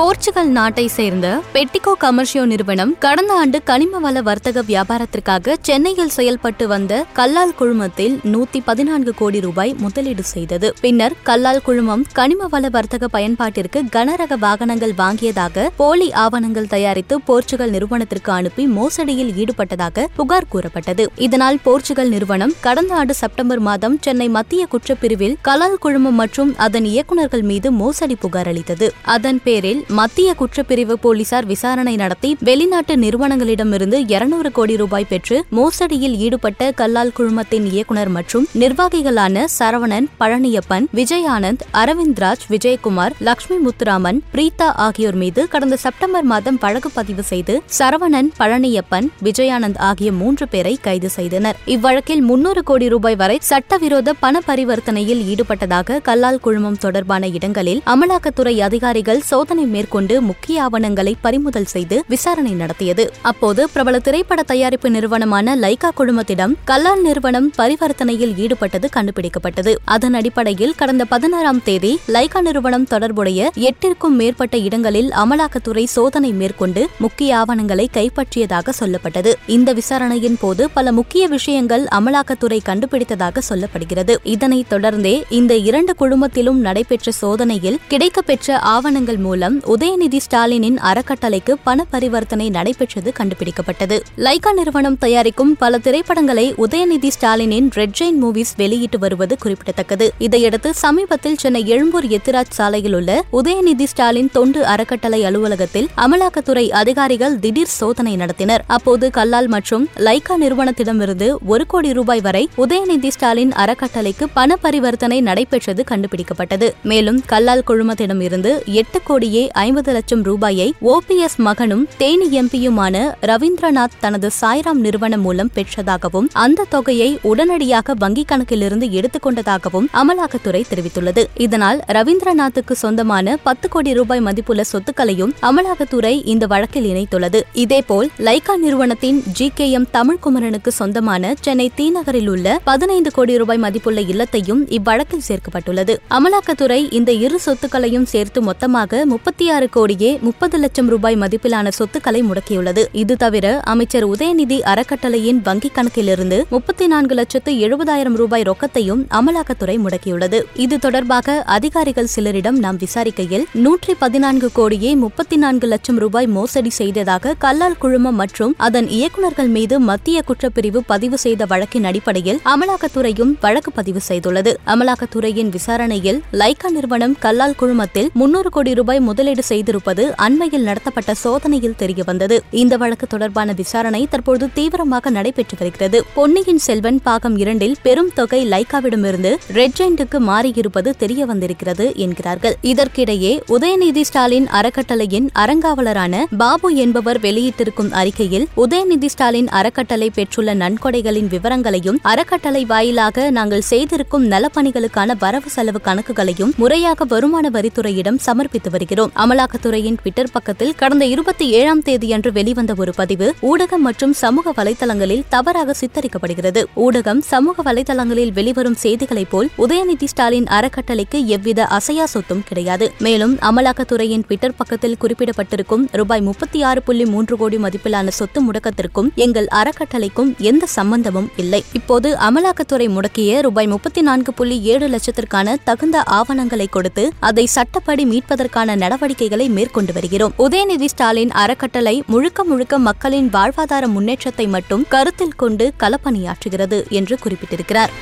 Portugal நாட்டை சேர்ந்த பெட்டிகோ கமர்ஷியோ நிறுவனம் கடந்த ஆண்டு கனிம வள வர்த்தக வியாபாரத்திற்காக சென்னையில் செயல்பட்டு வந்த கல்லால் குழுமத்தில் நூத்தி பதினான்கு கோடி ரூபாய் முதலீடு செய்தது. பின்னர் கல்லால் குழுமம் கனிம வள வர்த்தக பயன்பாட்டிற்கு கனரக வாகனங்கள் வாங்கியதாக போலி ஆவணங்கள் தயாரித்து போர்ச்சுகல் நிறுவனத்திற்கு அனுப்பி மோசடியில் ஈடுபட்டதாக புகார் கூறப்பட்டது. இதனால் போர்ச்சுகல் நிறுவனம் கடந்த ஆண்டு செப்டம்பர் மாதம் சென்னை மத்திய குற்றப்பிரிவில் கலால் குழுமம் மற்றும் அதன் இயக்குநர்கள் மீது மோசடி புகார் அளித்தது. அதன் பேரில் மத்திய குற்றப்பிரிவு போலீசார் விசாரணை நடத்தி வெளிநாட்டு நிறுவனங்களிடமிருந்து இருநூறு கோடி ரூபாய் பெற்று மோசடியில் ஈடுபட்ட கல்லால் குழுமத்தின் இயக்குநர் மற்றும் நிர்வாகிகளான சரவணன் பழனியப்பன் விஜய் ஆனந்த் அரவிந்த்ராஜ் விஜயகுமார் லக்ஷ்மி முத்துராமன் பிரீதா ஆகியோர் மீது கடந்த செப்டம்பர் மாதம் வழக்கு பதிவு செய்து சரவணன் பழனியப்பன் விஜயானந்த் ஆகிய மூன்று பேரை கைது செய்தனர். இவ்வழக்கில் முன்னூறு கோடி ரூபாய் வரை சட்டவிரோத பண பரிவர்த்தனையில் ஈடுபட்டதாக கல்லால் குழுமம் தொடர்பான இடங்களில் அமலாக்கத்துறை அதிகாரிகள் சோதனை மேற்கொண்டு முக்கிய ஆவணங்களை பறிமுதல் செய்து விசாரணை நடத்தியது. அப்போது பிரபல திரைப்பட தயாரிப்பு நிறுவனமான லைகா குழுமத்திடம் கல்லால் நிறுவனம் பரிவர்த்தனையில் ஈடுபட்டது கண்டுபிடிக்கப்பட்டது. அதன் அடிப்படையில் கடந்த பதினாறாம் தேதி லைகா நிறுவனம் தொடர்புடைய எட்டிற்கும் மேற்பட்ட இடங்களில் அமலாக்கத்துறை சோதனை மேற்கொண்டு முக்கிய ஆவணங்களை கைப்பற்றியதாக சொல்லப்பட்டது. இந்த விசாரணையின் போது பல முக்கிய விஷயங்கள் அமலாக்கத்துறை கண்டுபிடித்ததாக சொல்லப்படுகிறது. இதனைத் தொடர்ந்தே இந்த இரண்டு குழுமத்திலும் நடைபெற்ற சோதனையில் கிடைக்கப்பெற்ற ஆவணங்கள் மூலம் உதயநிதி ஸ்டாலினின் அறக்கட்டளைக்கு பண பரிவர்த்தனை நடைபெற்றது கண்டுபிடிக்கப்பட்டது. லைகா நிறுவனம் தயாரிக்கும் பல திரைப்படங்களை உதயநிதி ஸ்டாலினின் ரெட் ஜெயின் மூவிஸ் வெளியிட்டு வருவது குறிப்பிடத்தக்கது. இதையடுத்து சமீபத்தில் சென்னை எழும்பூர் எத்திராஜ் சாலையில் உள்ள உதயநிதி ஸ்டாலின் தொண்டு அறக்கட்டளை அலுவலகத்தில் அமலாக்கத்துறை அதிகாரிகள் திடீர் சோதனை நடத்தினர். அப்போது கல்லால் மற்றும் லைகா நிறுவனத்திடமிருந்து ஒரு கோடி ரூபாய் வரை உதயநிதி ஸ்டாலின் அறக்கட்டளைக்கு பண பரிவர்த்தனை நடைபெற்றது கண்டுபிடிக்கப்பட்டது. மேலும் கல்லால் குழுமத்திடமிருந்து எட்டு கோடியே ஐம்பது லட்சம் ரூபாயை ஓபிஎஸ் மகனும் தேனி எம்பியுமான ரவீந்திரநாத் தனது சாய்ராம் நிறுவனம் மூலம் பெற்றதாகவும் அந்த தொகையை உடனடியாக வங்கிக் கணக்கிலிருந்து எடுத்துக்கொண்டதாகவும் அமலாக்கத்துறை தெரிவித்துள்ளது. இதனால் ரவீந்திரநாத்துக்கு சொந்தமான பத்து கோடி ரூபாய் மதிப்புள்ள சொத்துக்களையும் அமலாக்கத்துறை இந்த வழக்கில் இணைத்துள்ளது. இதேபோல் லைகா நிறுவனத்தின் ஜி கே எம் தமிழ்குமரனுக்கு சொந்தமான சென்னை தீநகரில் உள்ள பதினைந்து கோடி ரூபாய் மதிப்புள்ள இல்லத்தையும் இவ்வழக்கில் சேர்க்கப்பட்டுள்ளது. அமலாக்கத்துறை இந்த இரு சொத்துக்களையும் சேர்த்து மொத்தமாக முப்பத்தி ஆறு கோடியே முப்பது லட்சம் ரூபாய் மதிப்பிலான சொத்துக்களை முடக்கியுள்ளது. இது தவிர அமைச்சர் உதயநிதி அறக்கட்டளையின் வங்கிக் கணக்கிலிருந்து முப்பத்தி நான்கு லட்சத்து எழுபதாயிரம் ரூபாய் ரொக்கத்தையும் அமலாக்கத்துறை முடக்கியுள்ளது. இது தொடர்பாக அதிகாரிகள் சிலரிடம் நாம் விசாரிக்கையில் நூற்றி பதினான்கு கோடியே முப்பத்தி நான்கு லட்சம் ரூபாய் மோசடி செய்ததாக கல்லால் குழுமம் மற்றும் அதன் இயக்குநர்கள் மீது மத்திய குற்றப்பிரிவு பதிவு செய்த வழக்கின் அடிப்படையில் அமலாக்கத்துறையும் வழக்கு பதிவு செய்துள்ளது. அமலாக்கத்துறையின் விசாரணையில் லைகா நிறுவனம் கல்லால் குழுமத்தில் முன்னூறு கோடி ரூபாய் முதலீடு செய்திருப்பது அண்மையில் நடத்தப்பட்ட சோதனையில் தெரியவந்தது. இந்த வழக்கு தொடர்பான விசாரணை தற்போது தீவிரமாக நடைபெற்று வருகிறது. பொன்னியின் செல்வன் பாகம் இரண்டில் பெரும் தொகை லைக்காவிடமிருந்து ரெட் மாறியிருப்பது தெரிய வந்திருக்கிறது என்கிறார்கள். இதற்கிடையே உதயநிதி ஸ்டாலின் அறக்கட்டளையின் அறங்காவலரான பாபு என்பவர் வெளியிட்டிருக்கும் அறிக்கையில் உதயநிதி ஸ்டாலின் அறக்கட்டளை பெற்றுள்ள நன்கொடைகளின் விவரங்களையும் அறக்கட்டளை வாயிலாக நாங்கள் செய்திருக்கும் நலப்பணிகளுக்கான வரவு செலவு கணக்குகளையும் முறையாக வருமான வரித்துறையிடம் சமர்ப்பித்து வருகிறோம். அமலாக்கத்துறையின் ட்விட்டர் பக்கத்தில் கடந்த இருபத்தி ஏழாம் தேதியன்று வெளிவந்த ஒரு பதிவு ஊடகம் மற்றும் சமூக வலைதளங்களில் தவறாக சித்தரிக்கப்படுகிறது. ஊடகம் சமூக வலைதளங்களில் வெளிவரும் செய்திகளைப் போல் உதயநிதி ஸ்டாலின் அறக்கட்டளைக்கு எவ்வித அசையா சொத்தும் கிடையாது. மேலும் அமலாக்கத்துறையின் ட்விட்டர் பக்கத்தில் குறிப்பிடப்பட்டிருக்கும் ரூபாய் முப்பத்தி ஆறு புள்ளி மூன்று கோடி மதிப்பிலான சொத்து முடக்கத்திற்கும் எங்கள் அறக்கட்டளைக்கும் எந்த சம்பந்தமும் இல்லை. இப்போது அமலாக்கத்துறை முடக்கிய ரூபாய் முப்பத்தி நான்கு புள்ளி ஏழு லட்சத்திற்கான தகுந்த ஆவணங்களை கொடுத்து அதை சட்டப்படி மீட்பதற்கான நடவடிக்கை நடவடிக்கைகளை மேற்கொண்டு வருகிறோம். உதயநிதி ஸ்டாலின் அறக்கட்டளை முழுக்க முழுக்க மக்களின் வாழ்வாதார முன்னேற்றத்தை மட்டும் கருத்தில் கொண்டு களப்பணியாற்றுகிறது என்று குறிப்பிட்டிருக்கிறார்.